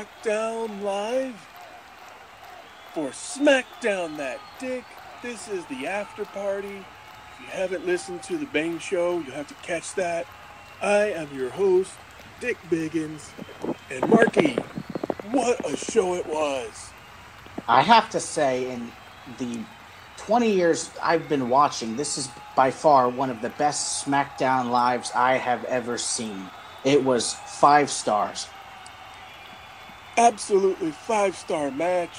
SmackDown Live for SmackDown That Dick. This is the after party. If you haven't listened to the Bang Show, you'll have to catch that. I am your host, Dick Biggins, and Marky. What a show it was! I have to say, in the 20 years I've been watching, this is by far one of the best SmackDown lives I have ever seen. It was five stars. Absolutely five star match.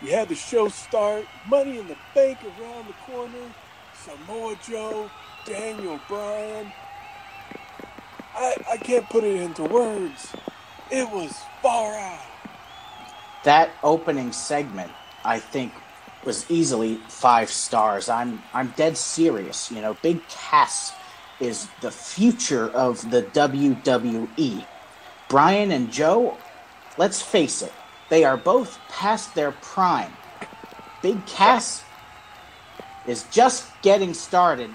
You had the show start, Money in the Bank around the corner, Samoa Joe, Daniel Bryan. I, I can't put it into words. It was far out. That opening segment, I think, was easily five stars. I'm I'm dead serious. You know, Big Cass is the future of the WWE. Bryan and Joe, let's face it, they are both past their prime. Big Cass is just getting started,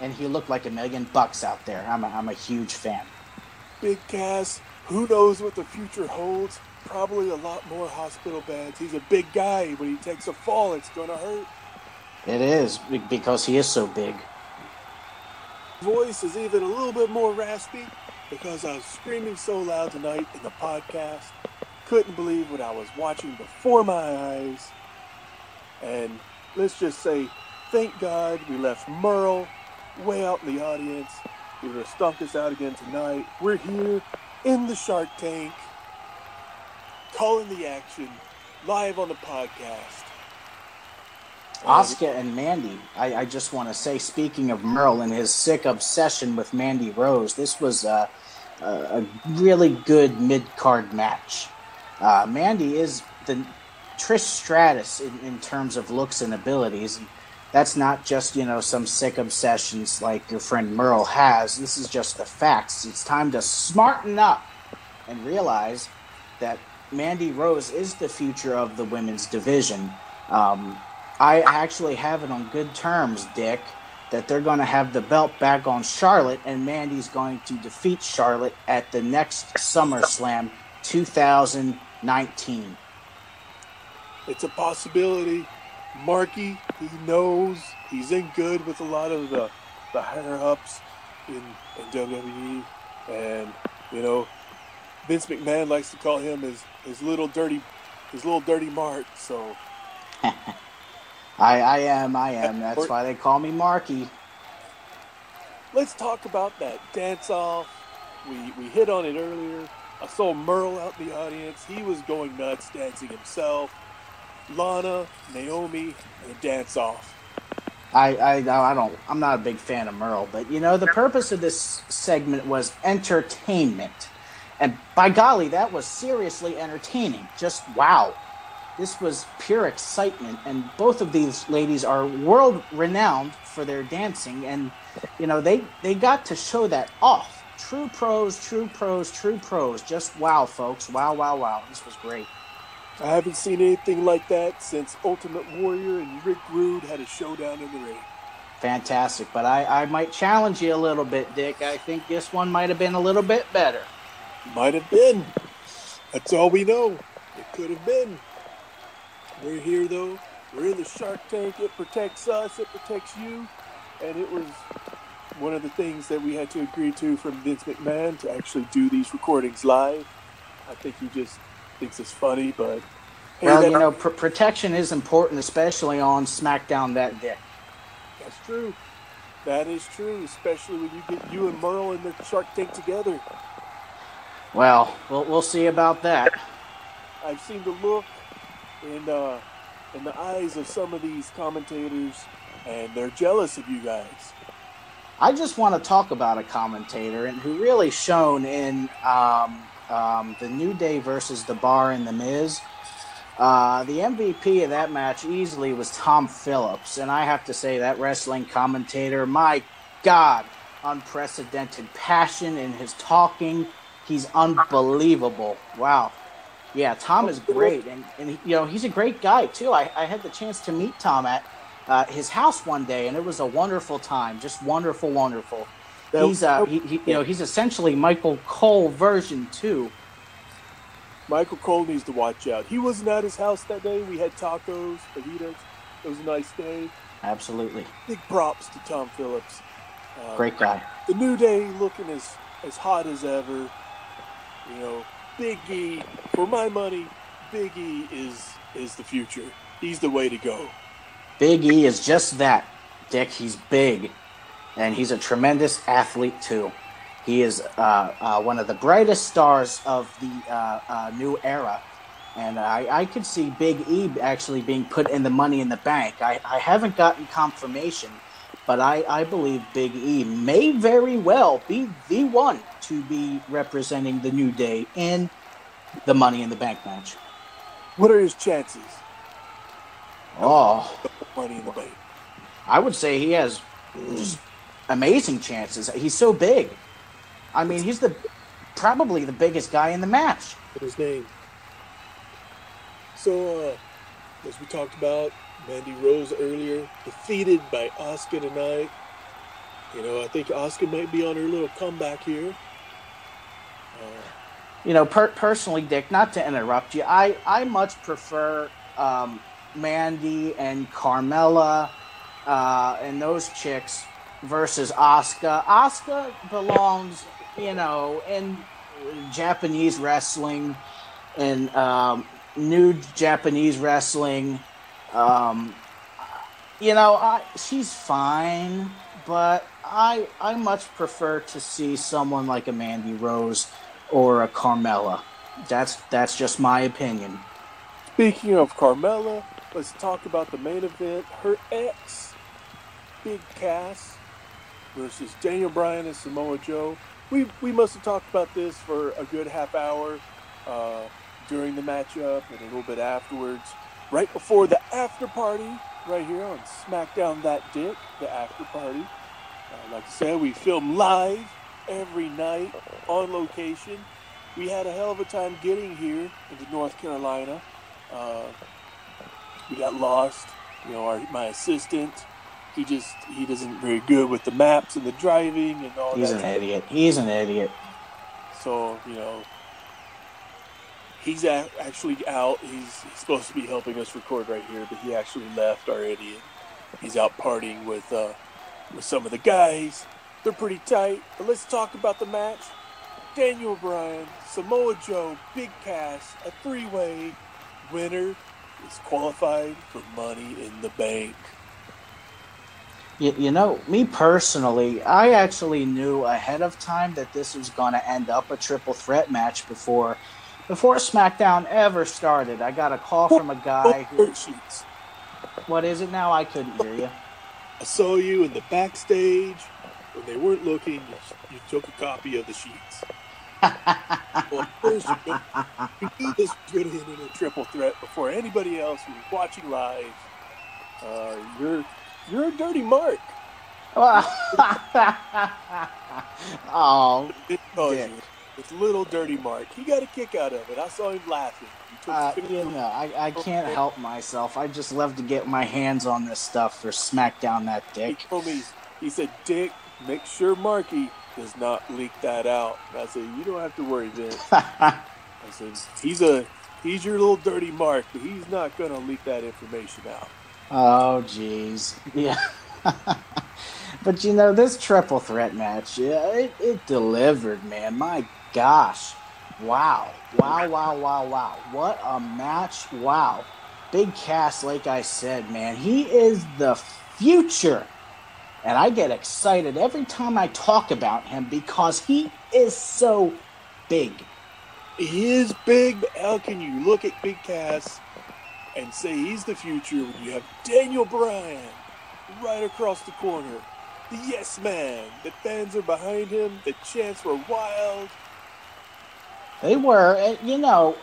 and he looked like a million bucks out there. I'm a, I'm a huge fan. Big Cass, who knows what the future holds? Probably a lot more hospital beds. He's a big guy. When he takes a fall, it's going to hurt. It is because he is so big. Voice is even a little bit more raspy because I was screaming so loud tonight in the podcast. Couldn't believe what I was watching before my eyes. And let's just say, thank God we left Merle way out in the audience. He would have stunk us out again tonight. We're here in the Shark Tank, calling the action, live on the podcast. Asuka and Mandy, I, I just want to say, speaking of Merle and his sick obsession with Mandy Rose, this was a, a, really good mid card match. Uh, Mandy is the Trish Stratus in, in terms of looks and abilities. And that's not just, you know, some sick obsessions like your friend Merle has. This is just the facts. It's time to smarten up and realize that Mandy Rose is the future of the women's division. Um, I actually have it on good terms, Dick, that they're going to have the belt back on Charlotte, and Mandy's going to defeat Charlotte at the next SummerSlam 2019. It's a possibility. Marky, he knows he's in good with a lot of the, the higher ups in, in WWE. And, you know, Vince McMahon likes to call him his, his little dirty his little dirty Mark. So I, I am, I am. That's why they call me Marky. let's talk about that dance off. We we hit on it earlier. I saw Merle out in the audience. He was going nuts dancing himself. Lana, Naomi, and the dance off. I, I, I don't, I'm not a big fan of Merle, but you know, the purpose of this segment was entertainment. And by golly, that was seriously entertaining. Just wow. This was pure excitement. And both of these ladies are world renowned for their dancing. And, you know, they, they got to show that off. True pros, true pros, true pros. Just wow, folks. Wow, wow, wow. This was great. I haven't seen anything like that since Ultimate Warrior and Rick Rude had a showdown in the ring. Fantastic. But I, I might challenge you a little bit, Dick. I think this one might have been a little bit better. Might have been. That's all we know. It could have been. We're here though. We're in the Shark Tank. It protects us. It protects you. And it was one of the things that we had to agree to from Vince McMahon to actually do these recordings live. I think he just thinks it's funny, but hey, Well, you know, pr- protection is important, especially on SmackDown that day. that's true. That is true, especially when you get you and Merle in the Shark Tank together. Well, we'll, we'll see about that. I've seen the look in uh, in the eyes of some of these commentators, and they're jealous of you guys. I just want to talk about a commentator and who really shone in um, um, the New Day versus the Bar and the Miz. Uh, the MVP of that match easily was Tom Phillips, and I have to say that wrestling commentator, my God, unprecedented passion in his talking. He's unbelievable. Wow. Yeah, Tom is great, and, and he, you know he's a great guy too. I, I had the chance to meet Tom at uh, his house one day, and it was a wonderful time, just wonderful, wonderful. He's uh, he, he, you know, he's essentially Michael Cole version two. Michael Cole needs to watch out. He wasn't at his house that day. We had tacos, fajitas. It was a nice day. Absolutely. Big props to Tom Phillips. Uh, Great guy. The New Day looking as as hot as ever. You know, Big E. For my money, Big E is is the future. He's the way to go. Big E is just that, Dick. He's big, and he's a tremendous athlete too. He is uh, uh, one of the brightest stars of the uh, uh new era, and I, I could see Big E actually being put in the Money in the Bank. I, I haven't gotten confirmation, but I, I believe Big E may very well be the one to be representing the New Day in the Money in the Bank match. What are his chances? Oh, Money in the Bank. I would say he has just amazing chances. He's so big. I mean, he's the probably the biggest guy in the match. His name? So, uh, as we talked about, Mandy Rose earlier, defeated by Asuka tonight. You know, I think Asuka might be on her little comeback here. You know, per- personally, Dick, not to interrupt you, I, I much prefer um, Mandy and Carmella uh, and those chicks versus Asuka. Asuka belongs, you know, in Japanese wrestling and um, new Japanese wrestling. Um, you know, I, she's fine, but I I much prefer to see someone like a Mandy Rose or a Carmella. That's that's just my opinion. Speaking of Carmella, let's talk about the main event. Her ex, Big Cass, versus Daniel Bryan and Samoa Joe. We we must have talked about this for a good half hour uh, during the matchup and a little bit afterwards. Right before the after party, right here on SmackDown That Dick, the after party. Uh, like I said, we film live every night on location. We had a hell of a time getting here into North Carolina. Uh, we got lost. You know, our, my assistant, he just he doesn't very good with the maps and the driving and all He's that. He's an idiot. He's an idiot. So you know, he's actually out. He's, he's, supposed to be helping us record right here, but he actually left already. He's out partying with uh, with some of the guys. They're pretty tight. But let's talk about the match. Daniel Bryan, Samoa Joe, Big Cass, a three-way winner is qualified for Money in the Bank. You, you know, me personally, I actually knew ahead of time that this was going to end up a triple threat match before before SmackDown ever started. I got a call from a guy who. Cheats. What is it now? I couldn't hear you. I saw you in the backstage when they weren't looking. You, you took a copy of the sheets. well, first, you, you need this in a triple threat before anybody else was watching live. Uh, you're you're a dirty mark. oh, it It's little dirty Mark. He got a kick out of it. I saw him laughing. Uh, you know, I, I can't help myself. I just love to get my hands on this stuff for SmackDown that dick. He told me, he said, Dick, make sure Marky does not leak that out. And I said, you don't have to worry, Vince. I said, he's a he's your little dirty Mark, but he's not gonna leak that information out. Oh, jeez. Yeah. but you know, this triple threat match, yeah, it, it delivered, man. My gosh. Wow. Wow, wow, wow, wow. What a match. Wow. Big Cass, like I said, man, he is the future. And I get excited every time I talk about him because he is so big. He is big, but how can you look at Big Cass and say he's the future when you have Daniel Bryan right across the corner? The yes man. The fans are behind him. The chants were wild. They were, you know,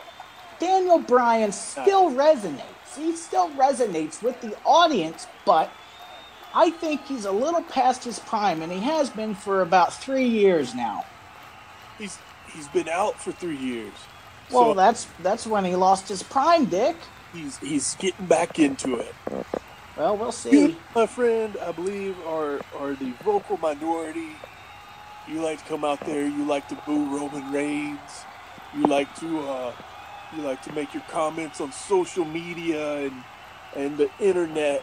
Daniel Bryan still resonates. He still resonates with the audience, but I think he's a little past his prime, and he has been for about three years now. He's he's been out for three years. Well, so that's that's when he lost his prime, Dick. He's he's getting back into it. Well, we'll see. You, my friend, I believe are are the vocal minority. You like to come out there. You like to boo Roman Reigns. You like to uh, you like to make your comments on social media and and the internet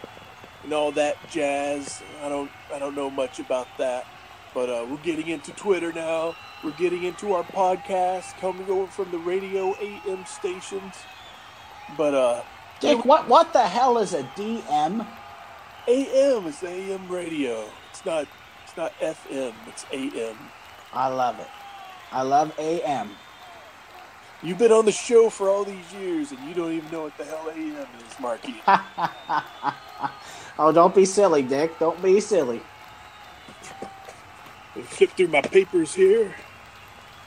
and all that jazz. I don't I don't know much about that, but uh, we're getting into Twitter now. We're getting into our podcast coming over from the radio AM stations. But uh, Dick, what what the hell is a DM? AM is AM radio. It's not it's not FM. It's AM. I love it. I love AM. You've been on the show for all these years and you don't even know what the hell AM is, Marky. oh, don't be silly, Dick. Don't be silly. Flip through my papers here.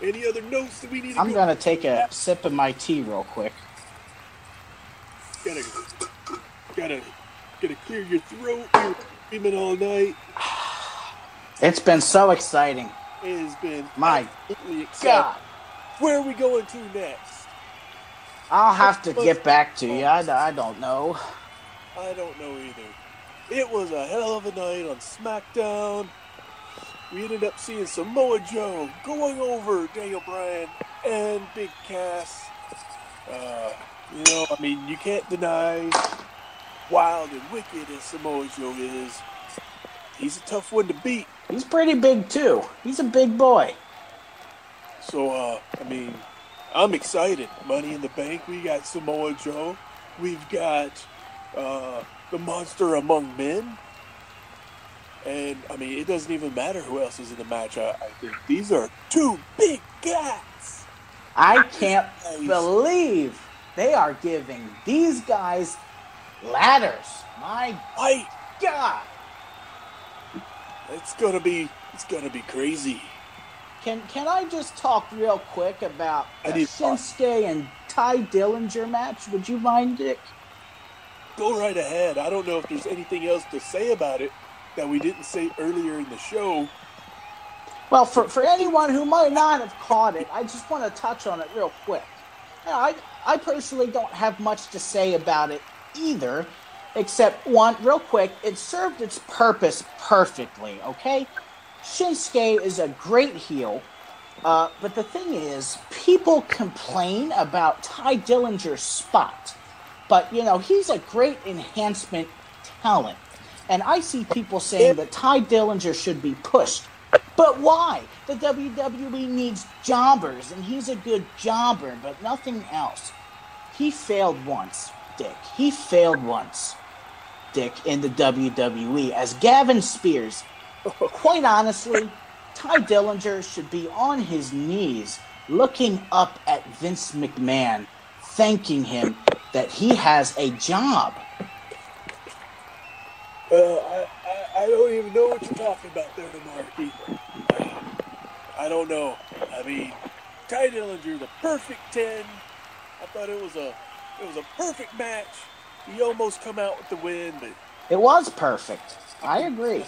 Any other notes that we need to I'm go- gonna take a sip of my tea real quick. Gotta, gotta, gotta clear your throat. You're screaming all night. It's been so exciting. It has been My. God. Where are we going to next? I'll have to get back to you. I, I don't know. I don't know either. It was a hell of a night on SmackDown. We ended up seeing Samoa Joe going over Daniel Bryan and Big Cass. Uh, you know, I mean, you can't deny wild and wicked as Samoa Joe is. He's a tough one to beat. He's pretty big too. He's a big boy. So, uh, I mean, I'm excited. Money in the Bank, we got Samoa Joe. We've got uh, the Monster Among Men. And, I mean, it doesn't even matter who else is in the match, I, I think. These are two big cats. I can't believe they are giving these guys ladders. My. God. It's gonna be, it's gonna be crazy. Can can I just talk real quick about the Shinsuke and Tye Dillinger match? Would you mind, Dick? Go right ahead. I don't know if there's anything else to say about it that we didn't say earlier in the show. Well, for, for anyone who might not have caught it, I just want to touch on it real quick. You know, I, I personally don't have much to say about it either, except one, real quick, it served its purpose perfectly, okay? Shinsuke is a great heel, uh, but the thing is, people complain about Tye Dillinger's spot. But, you know, he's a great enhancement talent. And I see people saying that Tye Dillinger should be pushed. But why? The WWE needs jobbers, and he's a good jobber, but nothing else. He failed once, Dick. He failed once, Dick, in the WWE as Gavin Spears. Quite honestly, Tye Dillinger should be on his knees looking up at Vince McMahon, thanking him that he has a job. Uh, I, I, I don't even know what you're talking about there, Marky. I don't know. I mean, Tye Dillinger, the perfect ten. I thought it was a it was a perfect match. He almost come out with the win, but It was perfect. I agree.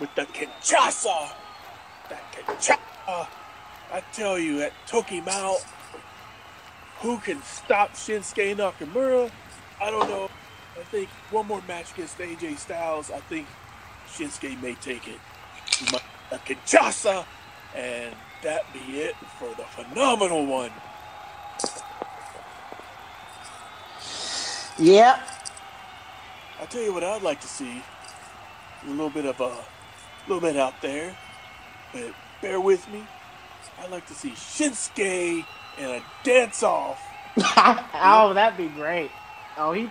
With the Kinshasa, that Kinshasa, I tell you, that took him out. Who can stop Shinsuke Nakamura? I don't know. I think one more match against AJ Styles. I think Shinsuke may take it. A Kinshasa, and that be it for the phenomenal one. Yep. I'll tell you what I'd like to see. A little bit of a, little bit out there, but bear with me. I'd like to see Shinsuke in a dance-off. oh, that'd be great. Oh, he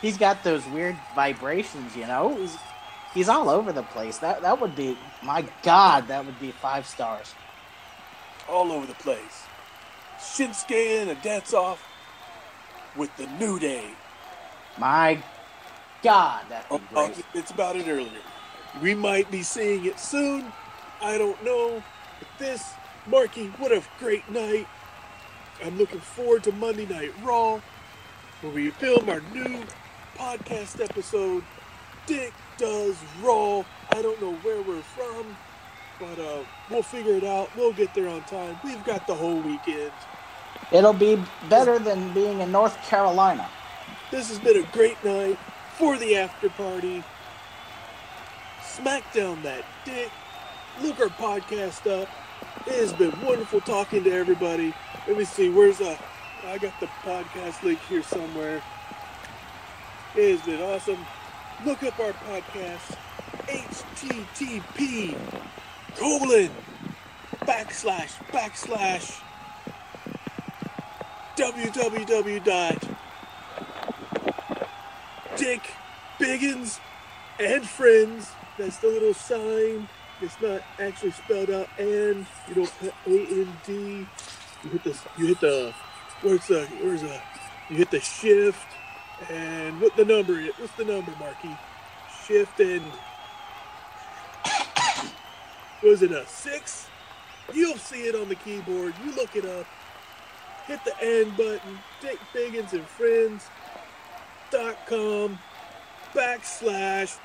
he's got those weird vibrations, you know. He's he's all over the place. That that would be my God. That would be five stars. all over the place. Shinsuke in a dance off with the New Day. My God, that'd Oh, be oh, great. it's about it earlier. We might be seeing it soon. I don't know. But this, Marky, what a great night. I'm looking forward to Monday Night Raw, where we film our new podcast episode. Dick Does Raw. I don't know where we're from, but uh, we'll figure it out. We'll get there on time. We've got the whole weekend. It'll be better than being in North Carolina. This has been a great night. for the after party. Smack down that dick. Look our podcast up. It has been wonderful talking to everybody. Let me see, where's a. I got the podcast link here somewhere. It has been awesome. Look up our podcast. HTTP colon backslash backslash www dot Dick Biggins and friends. That's the little sign. It's not actually spelled out and you don't put A N D. You hit the you hit the where's the where's the you hit the shift and what the number is what's the number, Marky? Shift and was it a six? You'll see it on the keyboard. You look it up. Hit the end button. Dick Biggins and backslash